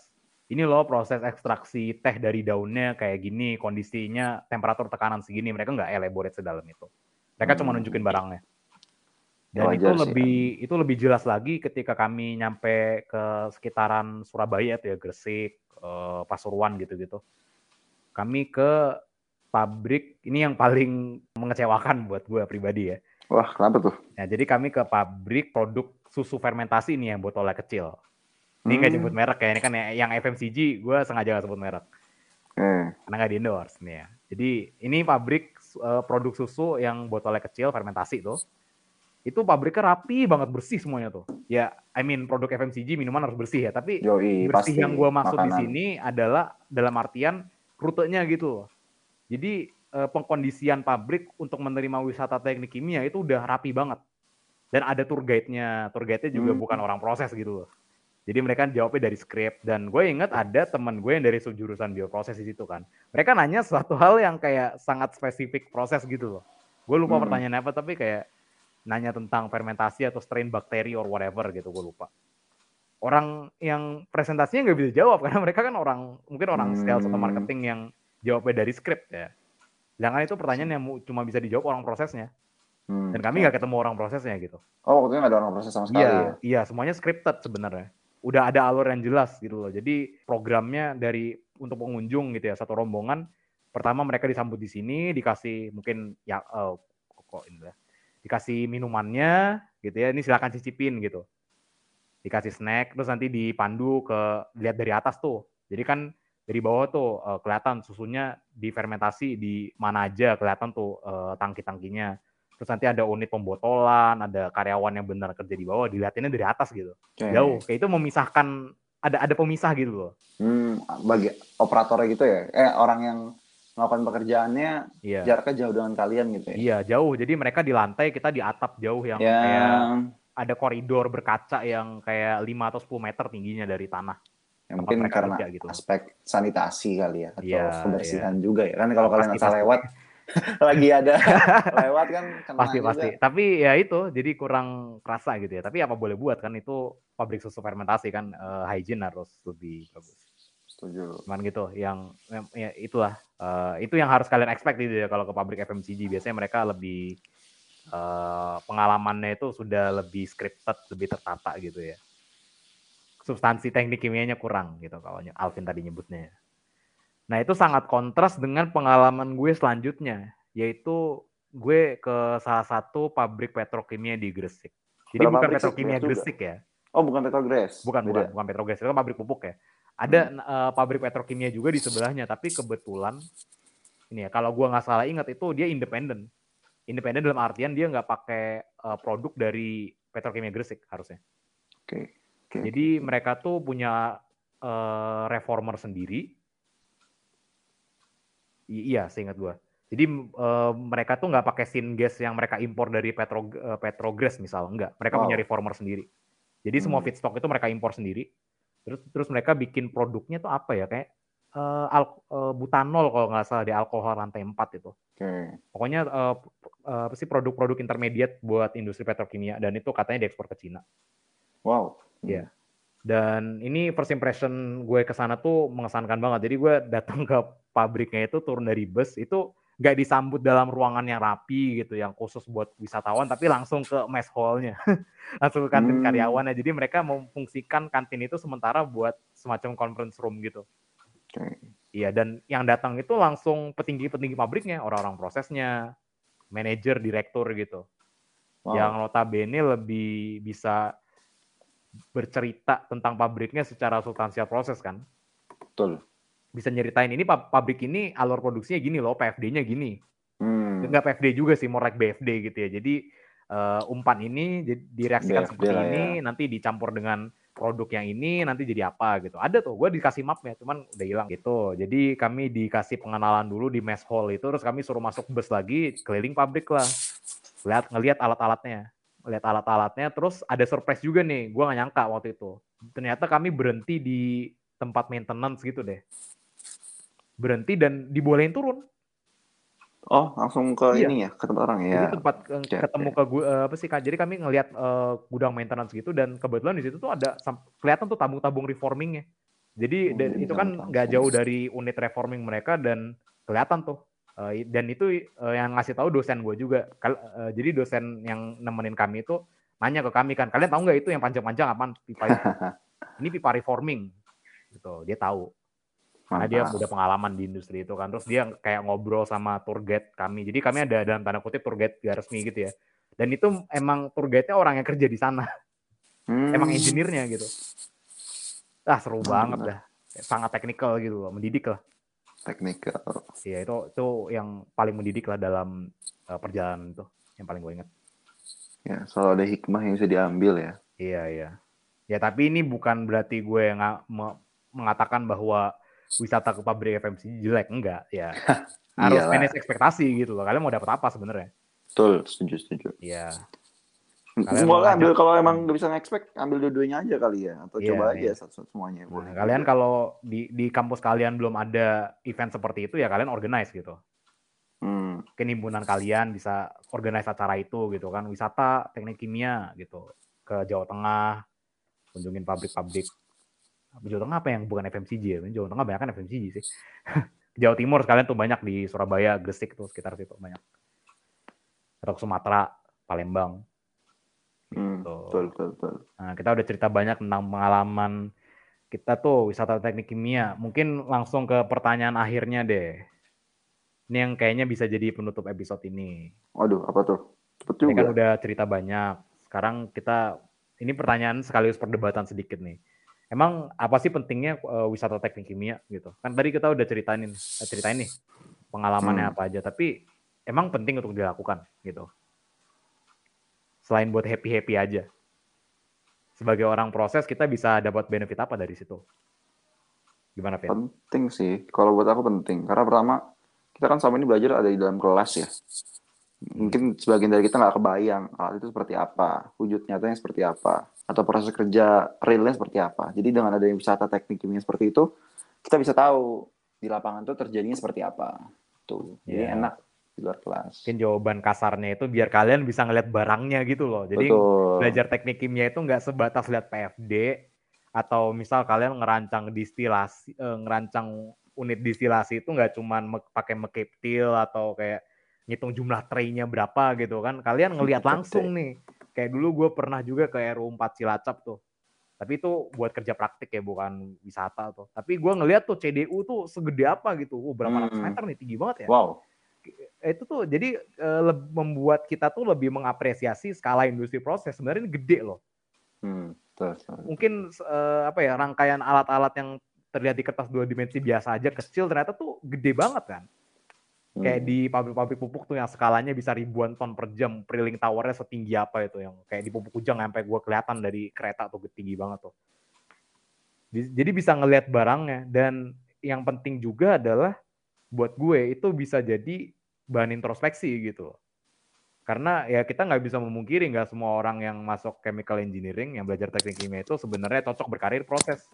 ini loh proses ekstraksi teh dari daunnya kayak gini, kondisinya temperatur tekanan segini. Mereka nggak elaborate sedalam itu. Mereka cuma Hmm. nunjukin barangnya. Dan Wajar itu sih, lebih itu lebih jelas lagi ketika kami nyampe ke sekitaran Surabaya tuh ya Gresik, eh, Pasuruan gitu-gitu. Kami ke pabrik ini yang paling (laughs) mengecewakan buat gue pribadi ya. Wah, kenapa tuh? Nah, jadi kami ke pabrik produk susu fermentasi ini yang botolnya kecil. Ini nggak Hmm. nyebut merek ya, ini kan ya- yang FMCG gue sengaja nggak sebut merek. Eh, Karena nggak di endorse nih ya. Jadi ini pabrik eh, produk susu yang botolnya kecil, fermentasi tuh. Itu pabriknya rapi banget, bersih semuanya tuh. Ya, I mean produk FMCG minuman harus bersih ya, tapi yoi, bersih pasti. yang gue maksud di makanan. sini adalah dalam artian rutenya gitu loh. Jadi eh, pengkondisian pabrik untuk menerima wisata teknik kimia itu udah rapi banget. Dan ada tour guide-nya. Tour guide-nya juga Hmm. bukan orang proses gitu loh. Jadi mereka jawabnya dari skrip dan gue inget ada teman gue yang dari jurusan bioproses di situ kan. Mereka nanya suatu hal yang kayak sangat spesifik proses gitu loh. Gue lupa Hmm. pertanyaan apa tapi kayak nanya tentang fermentasi atau strain bakteri or whatever gitu gue lupa. Orang yang presentasinya nggak bisa jawab (laughs) karena mereka kan orang mungkin orang sales atau Hmm. marketing yang jawabnya dari skrip ya. Sedangkan itu pertanyaan yang cuma bisa dijawab orang prosesnya Hmm. dan kami nggak ketemu orang prosesnya gitu. Oh, waktu itu nggak ada orang proses sama sekali Iya, ya? iya semuanya scripted sebenarnya. Udah ada alur yang jelas gitu loh. Jadi programnya dari untuk pengunjung gitu ya satu rombongan. Pertama mereka disambut di sini, dikasih mungkin ya eh, kok ini lah. Dikasih minumannya gitu ya. Ini silakan cicipin gitu. Dikasih snack, terus nanti dipandu ke lihat dari atas tuh. Jadi kan dari bawah tuh eh, kelihatan susunya difermentasi di mana aja kelihatan tuh eh, tangki-tangkinya. Terus nanti ada unit pembotolan, ada karyawan yang benar kerja di bawah, dilihatinnya dari atas gitu. Oke. Jauh. Kayak itu memisahkan ada ada pemisah gitu loh. Hmm, bagi operatornya gitu ya? Eh, orang yang melakukan pekerjaannya Iya. jaraknya jauh dengan kalian gitu ya? Iya, jauh. Jadi mereka di lantai, kita di atap jauh yang Ya, kayak ada koridor berkaca yang kayak 5 atau 10 meter tingginya dari tanah. ya mungkin mereka karena kerja gitu. aspek sanitasi kali ya, atau Iya, kebersihan juga ya. Kan kalau kalian asal pasti. lewat, (laughs) lagi ada (laughs) lewat kan kena Pasti juga. pasti. Tapi ya itu, jadi kurang kerasa gitu ya. Tapi apa boleh buat kan itu pabrik susu fermentasi kan eh, hygiene harus lebih bagus. Setuju. Cuman gitu, yang ya itulah eh, itu yang harus kalian expect gitu ya kalau ke pabrik FMCG biasanya mereka lebih uh, pengalamannya itu sudah lebih scripted, lebih tertata gitu ya. Substansi teknik kimianya kurang gitu kalau Alvin tadi nyebutnya. Nah itu sangat kontras dengan pengalaman gue selanjutnya, yaitu gue ke salah satu pabrik petrokimia di Gresik. Jadi Berapa bukan petrokimia Gresik ya. Oh bukan petrogres. Bukan, bukan, bukan petrogres, itu kan pabrik pupuk ya. Ada hmm. uh, pabrik petrokimia juga di sebelahnya, tapi kebetulan ini ya kalau gue nggak salah ingat itu dia independen independen dalam artian dia nggak pakai uh, produk dari petrokimia Gresik harusnya. Oke. Okay. Okay. Jadi mereka tuh punya uh, reformer sendiri. I iya, seingat gue. Jadi uh, mereka tuh nggak pakai syngas yang mereka impor dari Petro uh, Petrogres misal, enggak. Mereka wow. punya reformer sendiri. Jadi hmm. semua feedstock itu mereka impor sendiri. Terus terus mereka bikin produknya tuh apa ya kayak uh, al uh, butanol kalau nggak salah di alkohol lantai 4 itu. Okay. Pokoknya uh, uh, sih produk-produk intermediate buat industri petrokimia dan itu katanya diekspor ke Cina. Wow. Iya. Yeah. Dan ini first impression gue ke sana tuh mengesankan banget. Jadi gue datang ke pabriknya itu turun dari bus itu nggak disambut dalam ruangan yang rapi gitu, yang khusus buat wisatawan, tapi langsung ke mess hall-nya, (laughs) langsung ke kantin hmm. karyawannya. Jadi mereka memfungsikan kantin itu sementara buat semacam conference room gitu. Okay. Iya, dan yang datang itu langsung petinggi-petinggi pabriknya, orang-orang prosesnya, manajer, direktur gitu. Wow. Yang notabene lebih bisa bercerita tentang pabriknya secara substansial proses kan. Betul. Bisa nyeritain ini pabrik ini alur produksinya gini loh, PFD-nya gini. Hmm. Enggak PFD juga sih, more like BFD gitu ya. Jadi uh, umpan ini direaksikan BFD seperti ini, ya. nanti dicampur dengan produk yang ini nanti jadi apa gitu. Ada tuh, gue dikasih mapnya, cuman udah hilang gitu. Jadi kami dikasih pengenalan dulu di mess hall itu, terus kami suruh masuk bus lagi, keliling pabrik lah. Lihat ngelihat alat-alatnya, lihat alat-alatnya. Terus ada surprise juga nih, gue gak nyangka waktu itu. Ternyata kami berhenti di tempat maintenance gitu deh. Berhenti dan dibolehin turun. Oh, langsung ke iya. ini ya, ke tempat orang ya. Jadi tempat okay, ketemu okay. ke uh, apa sih Kak? Jadi kami ngelihat uh, gudang maintenance gitu dan kebetulan di situ tuh ada kelihatan tuh tabung-tabung reformingnya. Jadi oh, itu kan nggak jauh dari unit reforming mereka dan kelihatan tuh. Uh, dan itu uh, yang ngasih tahu dosen gue juga. Kal uh, jadi dosen yang nemenin kami itu nanya ke kami kan, kalian tahu nggak itu yang panjang-panjang apa pipa itu? (laughs) ini pipa reforming. Gitu, dia tahu. Karena dia udah pengalaman di industri itu kan. Terus dia kayak ngobrol sama tour guide kami. Jadi kami ada dalam tanda kutip tour guide gak resmi gitu ya. Dan itu emang tour guide-nya orang yang kerja di sana. Hmm. Emang engineer-nya gitu. Ah seru hmm, banget dah. Sangat teknikal gitu loh, mendidik lah. Teknikal. Iya itu itu yang paling mendidik lah dalam uh, perjalanan itu. Yang paling gue ingat. Ya, selalu ada hikmah yang bisa diambil ya. Iya, iya. Ya, tapi ini bukan berarti gue yang mengatakan bahwa wisata ke pabrik FMCG jelek enggak ya. (laughs) Harus Iyalah. manage ekspektasi gitu loh kalian mau dapat apa sebenarnya? Betul setuju setuju. Iya. Semua ambil kalau emang nggak bisa nge-expect ambil dua-duanya aja kali ya atau yeah, coba yeah. aja satu semuanya. Nah, kalian kalau di di kampus kalian belum ada event seperti itu ya kalian organize gitu. Hmm. kenimbunan kalian bisa organize acara itu gitu kan wisata teknik kimia gitu. Ke Jawa Tengah kunjungin pabrik-pabrik Jawa Tengah apa yang bukan FMCG ya? Jawa Tengah banyak kan FMCG sih. (laughs) Jawa Timur sekalian tuh banyak di Surabaya, Gresik tuh sekitar situ banyak. Atau Sumatera, Palembang. Hmm, gitu. betul, betul, betul. Nah, kita udah cerita banyak tentang pengalaman kita tuh wisata teknik kimia. Mungkin langsung ke pertanyaan akhirnya deh. Ini yang kayaknya bisa jadi penutup episode ini. Waduh, apa tuh? Cepet juga. Ini kan udah cerita banyak. Sekarang kita, ini pertanyaan sekaligus perdebatan sedikit nih emang apa sih pentingnya uh, wisata teknik kimia gitu? Kan tadi kita udah ceritain uh, ceritain nih pengalamannya hmm. apa aja, tapi emang penting untuk dilakukan gitu. Selain buat happy-happy aja. Sebagai orang proses kita bisa dapat benefit apa dari situ? Gimana, Vin? Penting sih. Kalau buat aku penting. Karena pertama, kita kan sama ini belajar ada di dalam kelas ya. Mungkin sebagian dari kita nggak kebayang alat itu seperti apa, wujud nyatanya seperti apa atau proses kerja realnya seperti apa. Jadi dengan ada yang wisata teknik kimia seperti itu, kita bisa tahu di lapangan itu terjadinya seperti apa. Tuh. Jadi yeah. enak di luar kelas. Mungkin jawaban kasarnya itu biar kalian bisa ngeliat barangnya gitu loh. Jadi Betul. belajar teknik kimia itu nggak sebatas lihat PFD atau misal kalian ngerancang distilasi, eh, ngerancang unit distilasi itu nggak cuman me pakai mekiptil atau kayak ngitung jumlah tray-nya berapa gitu kan. Kalian ngelihat langsung nih. Kayak dulu gue pernah juga ke RU4 Cilacap tuh. Tapi itu buat kerja praktik ya, bukan wisata tuh. Tapi gue ngeliat tuh CDU tuh segede apa gitu. Oh, berapa ratus Hmm. meter nih, tinggi banget ya. Wow. Itu tuh jadi eh, leb- membuat kita tuh lebih mengapresiasi skala industri proses. Sebenarnya ini gede loh. Hmm. Betul, betul. Mungkin eh, apa ya, rangkaian alat-alat yang terlihat di kertas dua dimensi biasa aja kecil ternyata tuh gede banget kan. Kayak Hmm. di pabrik-pabrik pupuk tuh yang skalanya bisa ribuan ton per jam, drilling towernya setinggi apa itu yang kayak di pupuk Ujang sampai gua kelihatan dari kereta tuh tinggi banget tuh. Di- Jadi bisa ngelihat barangnya dan yang penting juga adalah buat gue itu bisa jadi bahan introspeksi gitu. Karena ya kita nggak bisa memungkiri nggak semua orang yang masuk chemical engineering yang belajar teknik kimia itu sebenarnya cocok berkarir proses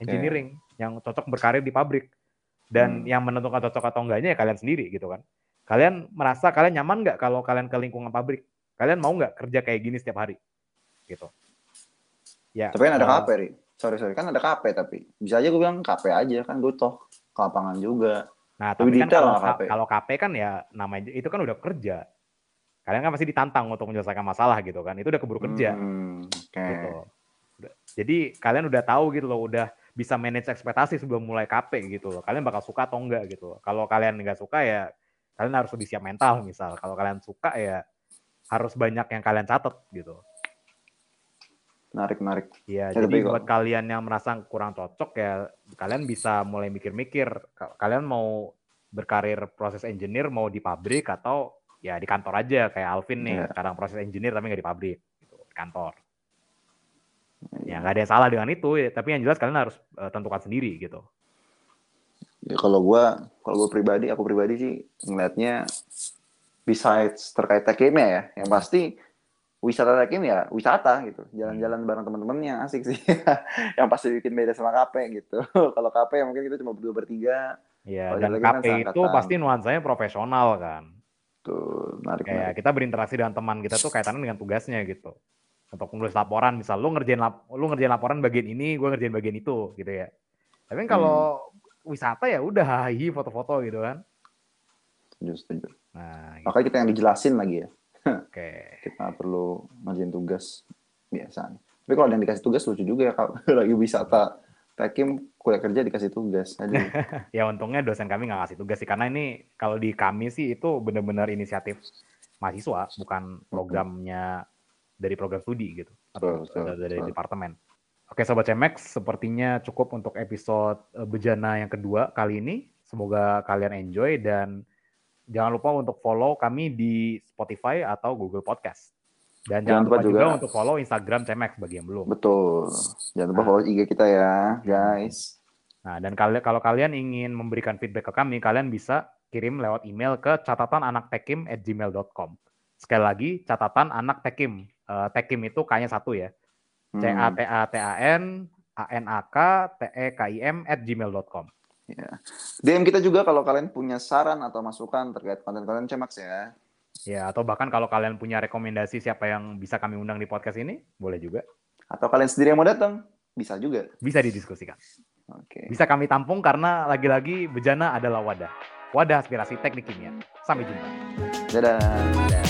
engineering, yang cocok berkarir di pabrik. Dan Hmm. yang menentukan cocok atau enggaknya ya kalian sendiri gitu kan. Kalian merasa kalian nyaman nggak kalau kalian ke lingkungan pabrik? Kalian mau nggak kerja kayak gini setiap hari? Gitu. Ya. Tapi kan ada eh, KP, Ri. Sorry, sorry. Kan ada KP tapi. Bisa aja gue bilang KP aja. Kan gue toh ke lapangan juga. Nah, Lebih tapi kan detail kalau, lah KP. kalau KP kan ya namanya itu kan udah kerja. Kalian kan pasti ditantang untuk menyelesaikan masalah gitu kan. Itu udah keburu kerja Hmm, Oke. gitu. Jadi kalian udah tahu gitu loh, udah bisa manage ekspektasi sebelum mulai KP gitu loh. Kalian bakal suka atau enggak gitu. loh. Kalau kalian nggak suka ya kalian harus lebih siap mental misal. Kalau kalian suka ya harus banyak yang kalian catat gitu. Menarik, menarik. Iya, Ya, jadi buat kalian yang merasa kurang cocok ya kalian bisa mulai mikir-mikir Ka- kalian mau berkarir proses engineer mau di pabrik atau ya di kantor aja kayak Alvin nih Iya. sekarang proses engineer tapi nggak di pabrik gitu, di kantor. Ya nggak ada yang salah dengan itu ya, tapi yang jelas kalian harus eh, tentukan sendiri gitu. Ya, kalau gue, kalau gue pribadi, aku pribadi sih ngelihatnya besides terkait tekimnya ya, yang pasti wisata tekim ya wisata gitu, jalan-jalan bareng teman-temannya asik sih, (laughs) yang pasti bikin beda sama KP gitu. (laughs) kalau KP ya mungkin kita cuma berdua bertiga, Ya, dan kan KP itu pasti nuansanya profesional kan. tuh menarik Kayak menarik. kita berinteraksi dengan teman kita tuh kaitannya dengan tugasnya gitu. Untuk menulis laporan, misal lu ngerjain lap, lu ngerjain laporan bagian ini, gue ngerjain bagian itu gitu ya. Tapi kan kalau wisata ya udah hahi foto-foto gitu kan. Setuju, setuju. Nah, gitu. Makanya kita yang dijelasin lagi ya, oke. (laughs) kita nggak perlu ngerjain tugas biasa. Tapi kalau ada yang dikasih tugas lucu juga ya kalau (laughs) lagi wisata tekim kuliah kerja dikasih tugas. Aduh. (laughs) Ya untungnya dosen kami nggak ngasih tugas sih karena ini kalau di kami sih itu benar-benar inisiatif mahasiswa bukan programnya dari program studi gitu atau Betul, betul, dari betul. departemen. Oke sobat Cemex, sepertinya cukup untuk episode eh, bejana yang kedua kali ini. Semoga kalian enjoy dan jangan lupa untuk follow kami di Spotify atau Google Podcast. Dan jangan, Jangan lupa lupa juga, juga- untuk follow Instagram Cemex bagi yang belum. Betul. Jangan lupa follow IG kita ya, guys. Nah, dan kali- kalau kalian ingin memberikan feedback ke kami, kalian bisa kirim lewat email ke catatananaktekim@gmail.com. Sekali lagi, catatan anak tekim. Eh, tekim itu K-nya satu ya. C A Hmm, T A T A N A N A K T E K I M at gmail.com. DM kita juga kalau kalian punya saran atau masukan terkait konten-konten Cemax ya. Ya, atau bahkan kalau kalian punya rekomendasi siapa yang bisa kami undang di podcast ini, boleh juga. Atau kalian sendiri yang mau datang, bisa juga. Bisa didiskusikan. Oke. Bisa kami tampung karena lagi-lagi bejana adalah wadah. Wadah aspirasi teknik kimia. Sampai jumpa. Dadah. Dadah.